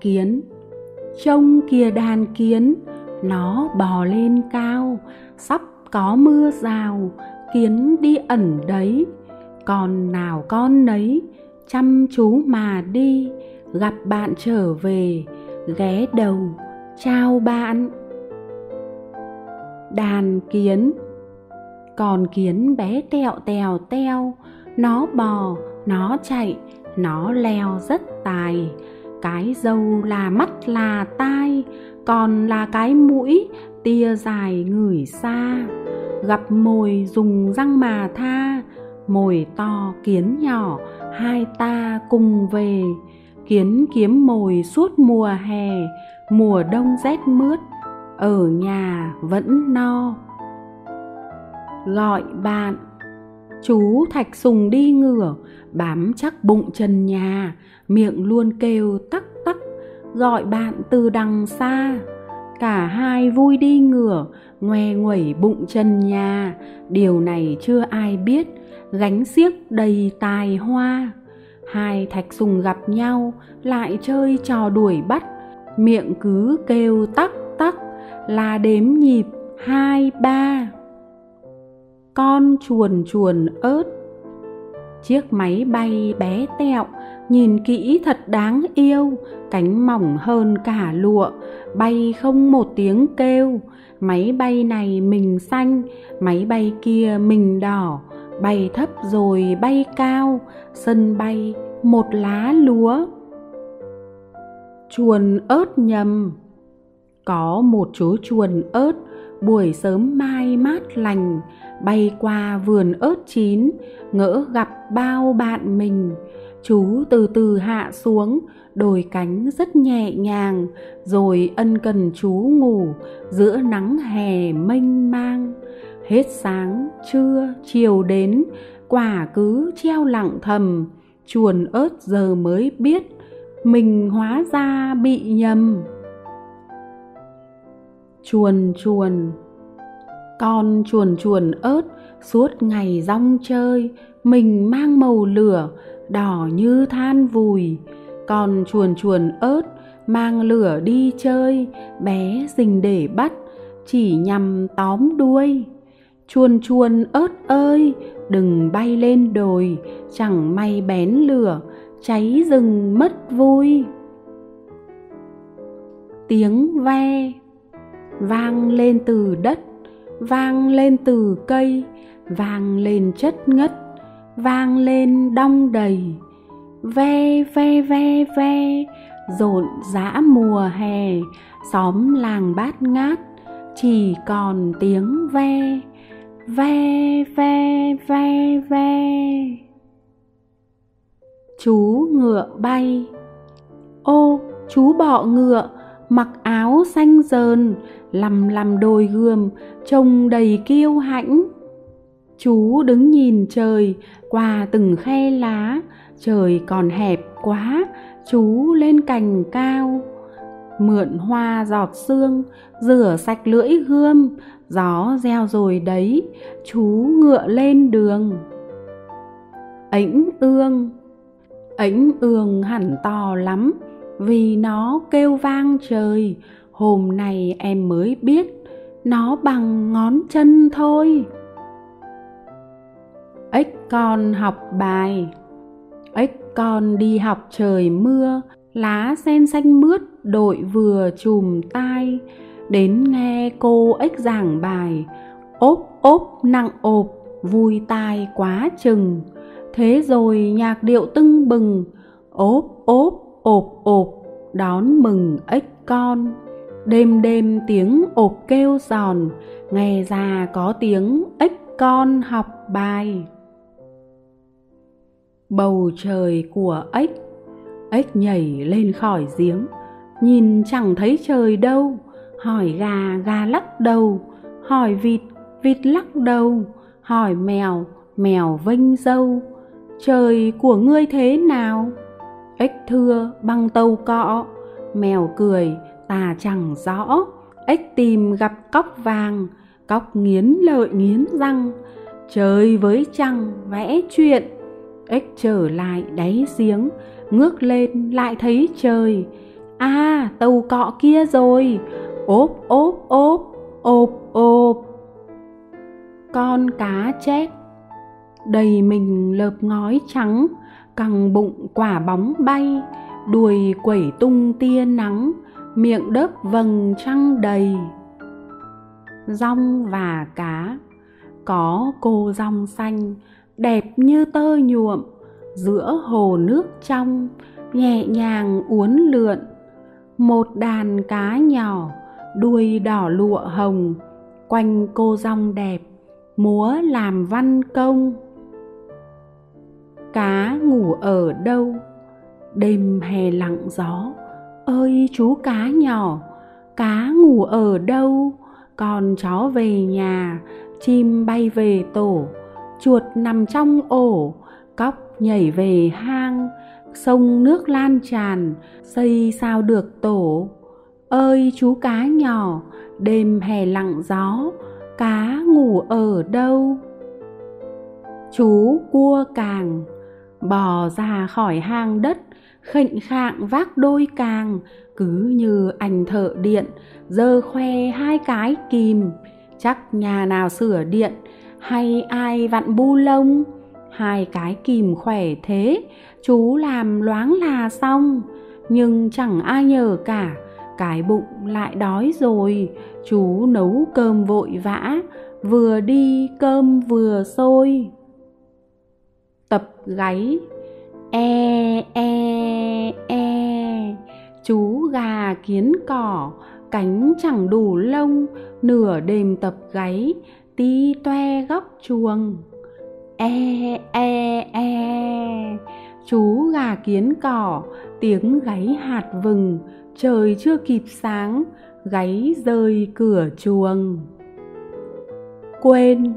kiến. Trông kìa đàn kiến, nó bò lên cao, sắp có mưa rào, kiến đi ẩn đấy. Còn nào con nấy, chăm chú mà đi, gặp bạn trở về, ghé đầu, chào bạn. Đàn kiến, còn kiến bé tẹo tèo teo, nó bò, nó chạy, nó leo rất tài cái dâu là mắt là tai, còn là cái mũi, tia dài ngửi xa. Gặp mồi dùng răng mà tha, mồi to kiến nhỏ, hai ta cùng về. Kiến kiếm mồi suốt mùa hè, mùa đông rét mướt, ở nhà vẫn no. Gọi bạn chú thạch sùng đi ngửa, bám chắc bụng trần nhà, miệng luôn kêu tắc tắc, gọi bạn từ đằng xa. Cả hai vui đi ngửa, ngoe nguẩy bụng trần nhà. Điều này chưa ai biết, gánh xiếc đầy tài hoa. Hai thạch sùng gặp nhau, lại chơi trò đuổi bắt. Miệng cứ kêu tắc tắc, là đếm nhịp hai ba con chuồn chuồn ớt. Chiếc máy bay bé tẹo, nhìn kỹ thật đáng yêu, cánh mỏng hơn cả lụa, bay không một tiếng kêu. Máy bay này mình xanh, máy bay kia mình đỏ, bay thấp rồi bay cao, sân bay một lá lúa. Chuồn ớt nhầm, có một chú chuồn ớt buổi sớm mai mát lành, bay qua vườn ớt chín, ngỡ gặp bao bạn mình. Chú từ từ hạ xuống, đồi cánh rất nhẹ nhàng, rồi ân cần chú ngủ giữa nắng hè mênh mang. Hết sáng, trưa, chiều đến, quả cứ treo lặng thầm, chuồn ớt giờ mới biết mình hóa ra bị nhầm chuồn chuồn. Con chuồn chuồn ớt, suốt ngày rong chơi. Mình mang màu lửa, đỏ như than vùi. Con chuồn chuồn ớt, mang lửa đi chơi. Bé rình để bắt, chỉ nhằm tóm đuôi. Chuồn chuồn ớt ơi, đừng bay lên đồi. Chẳng may bén lửa, cháy rừng mất vui. Tiếng ve vang lên từ đất, vang lên từ cây, vang lên chất ngất, vang lên đong đầy. Ve ve ve ve, rộn rã mùa hè, xóm làng bát ngát, chỉ còn tiếng ve ve ve ve ve. Chú ngựa bay. Ô, chú bọ ngựa mặc áo xanh dờn lầm lầm đồi gườm trông đầy kiêu hãnh. Chú đứng nhìn trời, qua từng khe lá, trời còn hẹp quá, chú lên cành cao. Mượn hoa giọt sương, rửa sạch lưỡi gươm, gió reo rồi đấy, chú ngựa lên đường. Ảnh ương ảnh ương hẳn to lắm vì nó kêu vang trời. Hôm nay em mới biết nó bằng ngón chân thôi. Ếch con học bài. Ếch con đi học trời mưa, lá sen xanh mướt đội vừa chùm tai. Đến nghe cô ếch giảng bài, ốp ốp nặng ộp vui tai quá chừng. Thế rồi nhạc điệu tưng bừng, ốp ốp ộp ộp, đón mừng ếch con. Đêm đêm tiếng ộp kêu giòn, nghe ra có tiếng ếch con học bài. Bầu trời của ếch ếch nhảy lên khỏi giếng, nhìn chẳng thấy trời đâu. Hỏi gà gà lắc đầu, hỏi vịt vịt lắc đầu, hỏi mèo mèo vênh dâu. Trời của ngươi thế nào? Ếch thưa băng tâu cọ, mèo cười tà chẳng rõ. Ếch tìm gặp cóc vàng, cóc nghiến lợi nghiến răng trời với trăng vẽ chuyện. Ếch trở lại đáy giếng, ngước lên lại thấy trời. À tàu cọ kia rồi. Ốp ốp ốp Ốp ốp. Con cá chép Đầy mình lợp ngói trắng. Căng bụng quả bóng bay, Đuôi quẩy tung tia nắng, Miệng đớp vầng trăng đầy. Rong và cá, Có cô rong xanh, Đẹp như tơ nhuộm, Giữa hồ nước trong, Nhẹ nhàng uốn lượn. Một đàn cá nhỏ, Đuôi đỏ lụa hồng, Quanh cô rong đẹp, Múa làm văn công cá ngủ ở đâu? Đêm hè lặng gió. Ơi, chú cá nhỏ, cá ngủ ở đâu? Con chó về nhà, chim bay về tổ. Chuột nằm trong ổ, cóc nhảy về hang. Sông nước lan tràn, xây sao được tổ? Ơi, chú cá nhỏ, đêm hè lặng gió. Cá ngủ ở đâu? Chú cua càng bò ra khỏi hang đất, khệnh khạng vác đôi càng, cứ như ảnh thợ điện, dơ khoe hai cái kìm. Chắc nhà nào sửa điện, hay ai vặn bu lông? Hai cái kìm khỏe thế, chú làm loáng là xong. Nhưng chẳng ai nhờ cả, cái bụng lại đói rồi. Chú nấu cơm vội vã, vừa đi cơm vừa sôi gáy. E e e. Chú gà kiến cỏ, cánh chẳng đủ lông, nửa đêm tập gáy tí toe góc chuồng. E e e. Chú gà kiến cỏ, tiếng gáy hạt vừng, trời chưa kịp sáng, gáy rơi cửa chuồng. Quên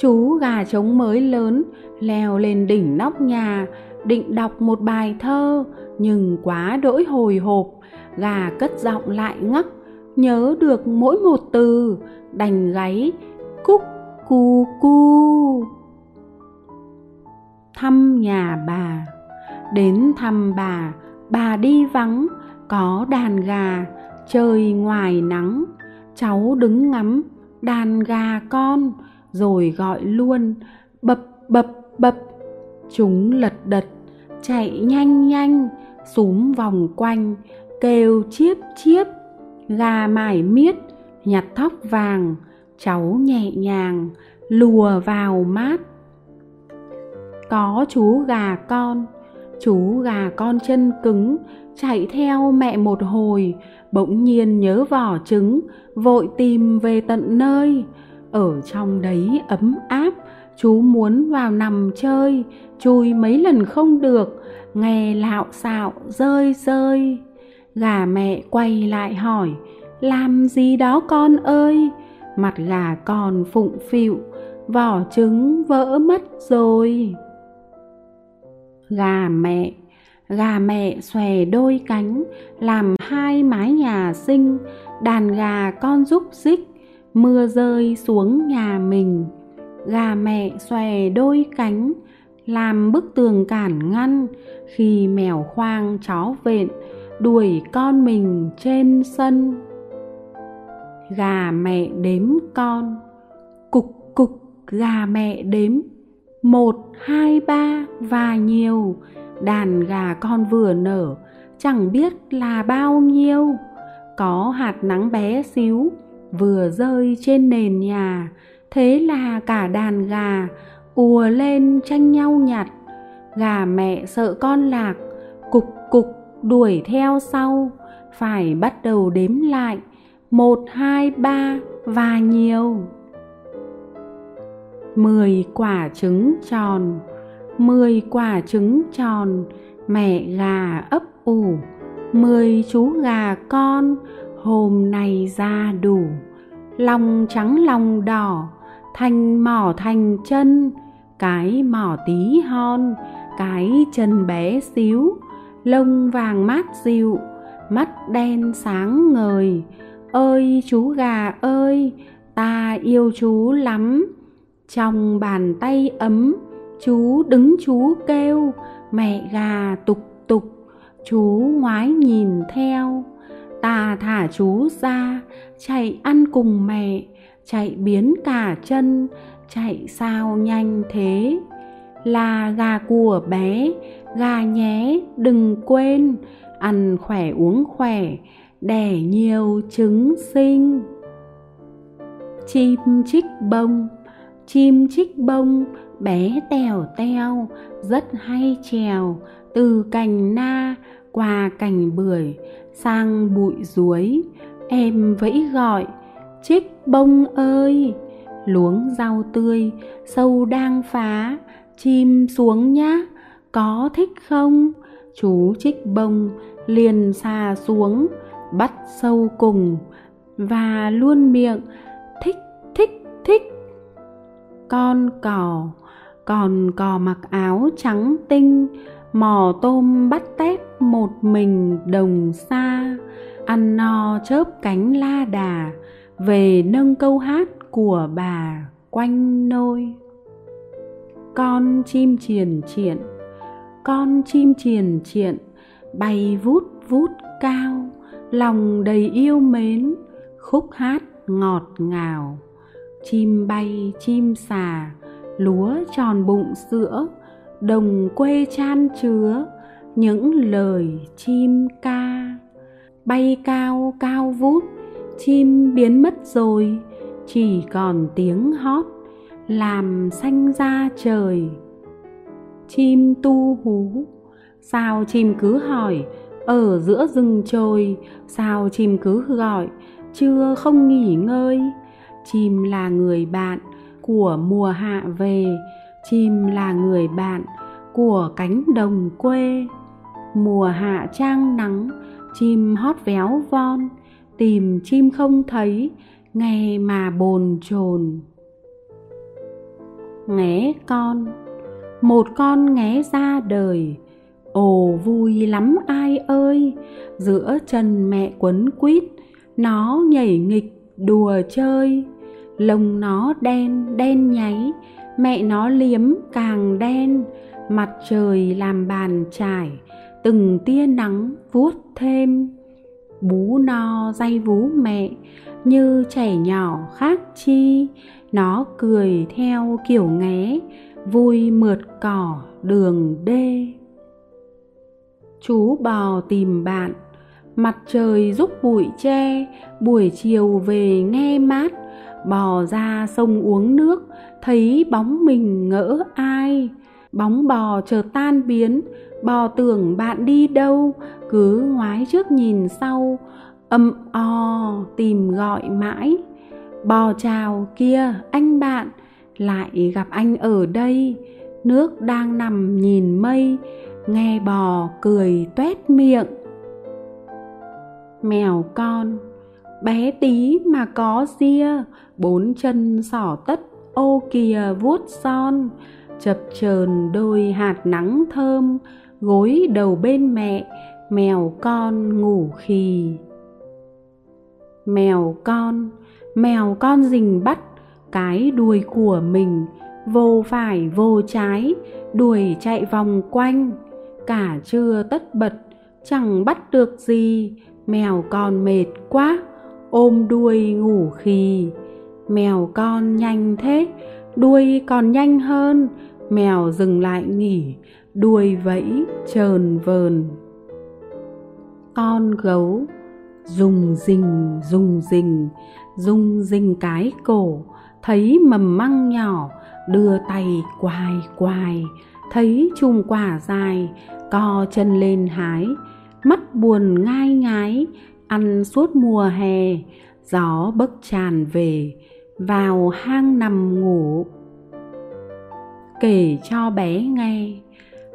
chú gà trống mới lớn, leo lên đỉnh nóc nhà, định đọc một bài thơ, nhưng quá đỗi hồi hộp, gà cất giọng lại ngắc, nhớ được mỗi một từ, đành gáy, cúc, cu cu. Thăm nhà bà. Đến thăm bà bà đi vắng, có đàn gà chơi ngoài nắng, cháu đứng ngắm, đàn gà con rồi gọi luôn, bập bập bập. Chúng lật đật, chạy nhanh nhanh súm vòng quanh, kêu chiếp chiếp. Gà mải miết, nhặt thóc vàng, cháu nhẹ nhàng, lùa vào mát. Có chú gà con, chú gà con chân cứng, chạy theo mẹ một hồi. Bỗng nhiên nhớ vỏ trứng, vội tìm về tận nơi ở trong đấy ấm áp, chú muốn vào nằm chơi, chui mấy lần không được, nghe lạo xạo, rơi rơi. Gà mẹ quay lại hỏi, làm gì đó con ơi? Mặt gà còn phụng phịu, vỏ trứng vỡ mất rồi. Gà mẹ gà mẹ xòe đôi cánh, làm hai mái nhà sinh đàn gà con rúc xích mưa rơi xuống nhà mình, gà mẹ xòe đôi cánh, làm bức tường cản ngăn khi mèo khoang chó vện đuổi con mình trên sân. Gà mẹ đếm con, cục cục gà mẹ đếm, một, hai, ba, và nhiều. Đàn gà con vừa nở, chẳng biết là bao nhiêu. Có hạt nắng bé xíu vừa rơi trên nền nhà. Thế là cả đàn gà ùa lên tranh nhau nhặt. Gà mẹ sợ con lạc, cục cục đuổi theo sau. Phải bắt đầu đếm lại, một, hai, ba và nhiều. Mười quả trứng tròn, mười quả trứng tròn, mẹ gà ấp ủ. Mười chú gà con hôm nay ra đủ lòng trắng lòng đỏ, thành mỏ thành chân. Cái mỏ tí hon, cái chân bé xíu. Lông vàng mát dịu, mắt đen sáng ngời. Ơi chú gà ơi, ta yêu chú lắm. Trong bàn tay ấm, chú đứng chú kêu. Mẹ gà tục tục, chú ngoái nhìn theo ta thả chú ra, chạy ăn cùng mẹ, chạy biến cả chân, chạy sao nhanh thế? Là gà của bé, gà nhé, đừng quên, ăn khỏe uống khỏe, đẻ nhiều trứng sinh. Chim chích bông, chim chích bông, bé tèo teo, rất hay trèo, từ cành na qua cành bưởi sang bụi ruối em vẫy gọi chích bông ơi. Luống rau tươi, sâu đang phá. Chim xuống nhá, có thích không? Chú trích bông, liền xà xuống, bắt sâu cùng và luôn miệng, thích thích thích. Con cò, còn cò mặc áo trắng tinh mò tôm bắt tép một mình đồng xa, ăn no chớp cánh la đà, về nâng câu hát của bà quanh nôi. Con chim triền triện, con chim triền triện, bay vút vút cao, lòng đầy yêu mến, khúc hát ngọt ngào. Chim bay, chim xà, lúa tròn bụng sữa đồng quê chan chứa những lời chim ca. Bay cao cao vút, chim biến mất rồi, chỉ còn tiếng hót làm xanh ra trời. Chim tu hú, sao chim cứ hỏi, ở giữa rừng trồi, sao chim cứ gọi, chưa không nghỉ ngơi? Chim là người bạn của mùa hạ về chim là người bạn của cánh đồng quê. Mùa hạ trang nắng, chim hót véo von, tìm chim không thấy, nghe mà bồn chồn. Nghé con, một con nghé ra đời, ồ vui lắm ai ơi. Giữa chân mẹ quấn quýt, nó nhảy nghịch đùa chơi. Lông nó đen đen nháy mẹ nó liếm càng đen, mặt trời làm bàn trải, từng tia nắng vuốt thêm. Bú no day vú mẹ, như trẻ nhỏ khác chi. Nó cười theo kiểu nghé, vui mượt cỏ đường đê. Chú bò tìm bạn, mặt trời giúp bụi tre, buổi chiều về nghe mát bò ra sông uống nước, thấy bóng mình ngỡ ai. Bóng bò chợt tan biến, bò tưởng bạn đi đâu, cứ ngoái trước nhìn sau âm o tìm gọi mãi. Bò chào kia anh bạn, lại gặp anh ở đây. Nước đang nằm nhìn mây, nghe bò cười toét miệng. Mèo con bé tí mà có ria, bốn chân sỏ tất, ô kìa vuốt son. Chập chờn đôi hạt nắng thơm, gối đầu bên mẹ, mèo con ngủ khì. Mèo con mèo con rình bắt, cái đuôi của mình, vô phải vô trái, đuổi chạy vòng quanh. Cả trưa tất bật, chẳng bắt được gì, mèo con mệt quá ôm đuôi ngủ khì. Mèo con nhanh thế, đuôi còn nhanh hơn. Mèo dừng lại nghỉ, đuôi vẫy trờn vờn. Con gấu dùng rình dùng rình dùng rình cái cổ. Thấy mầm măng nhỏ, đưa tay quài quài thấy chùm quả dài, co chân lên hái. Mắt buồn ngai ngái ăn suốt mùa hè, gió bấc tràn về, vào hang nằm ngủ. Kể cho bé nghe,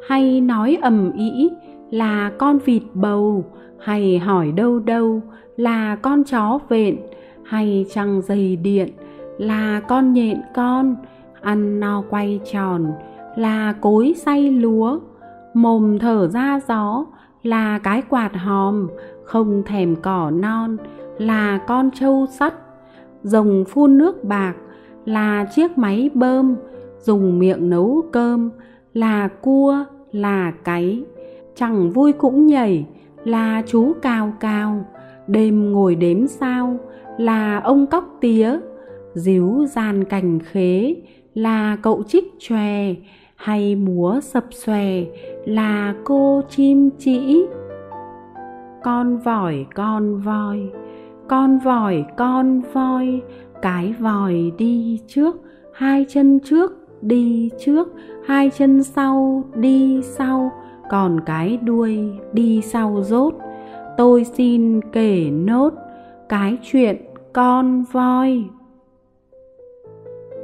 hay nói ầm ĩ là con vịt bầu, hay hỏi đâu đâu là con chó vện, hay trăng dây điện là con nhện con, ăn no quay tròn là cối say lúa. Mồm thở ra gió là cái quạt hòm, không thèm cỏ non, là con trâu sắt. Rồng phun nước bạc là chiếc máy bơm, dùng miệng nấu cơm là cua, là cái. Chẳng vui cũng nhảy là chú cao cao, đêm ngồi đếm sao là ông cóc tía. Díu gian cành khế là cậu chích chòe hay múa sập xòe là cô chim chỉ. Con vòi, con voi, con vòi, con voi, cái vòi đi trước, hai chân trước đi trước, hai chân sau đi sau, còn cái đuôi đi sau rốt. Tôi xin kể nốt cái chuyện con voi.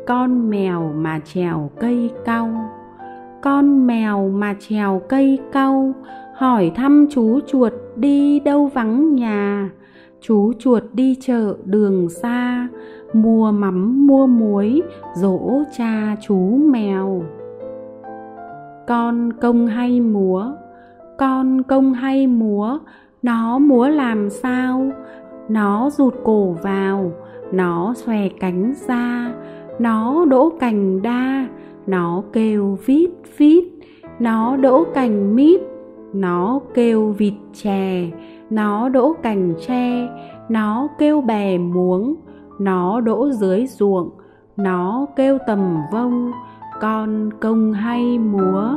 Con mèo mà trèo cây cau con mèo mà trèo cây cau, hỏi thăm chú chuột đi đâu vắng nhà. Chú chuột đi chợ đường xa, mua mắm, mua muối, dỗ cha chú mèo. Con công hay múa, con công hay múa, nó múa làm sao? Nó rụt cổ vào, nó xòe cánh ra, nó đỗ cành đa nó kêu vít vít, nó đỗ cành mít, nó kêu vịt chè, nó đỗ cành tre, nó kêu bè muống, nó đỗ dưới ruộng, nó kêu tầm vông, con công hay múa.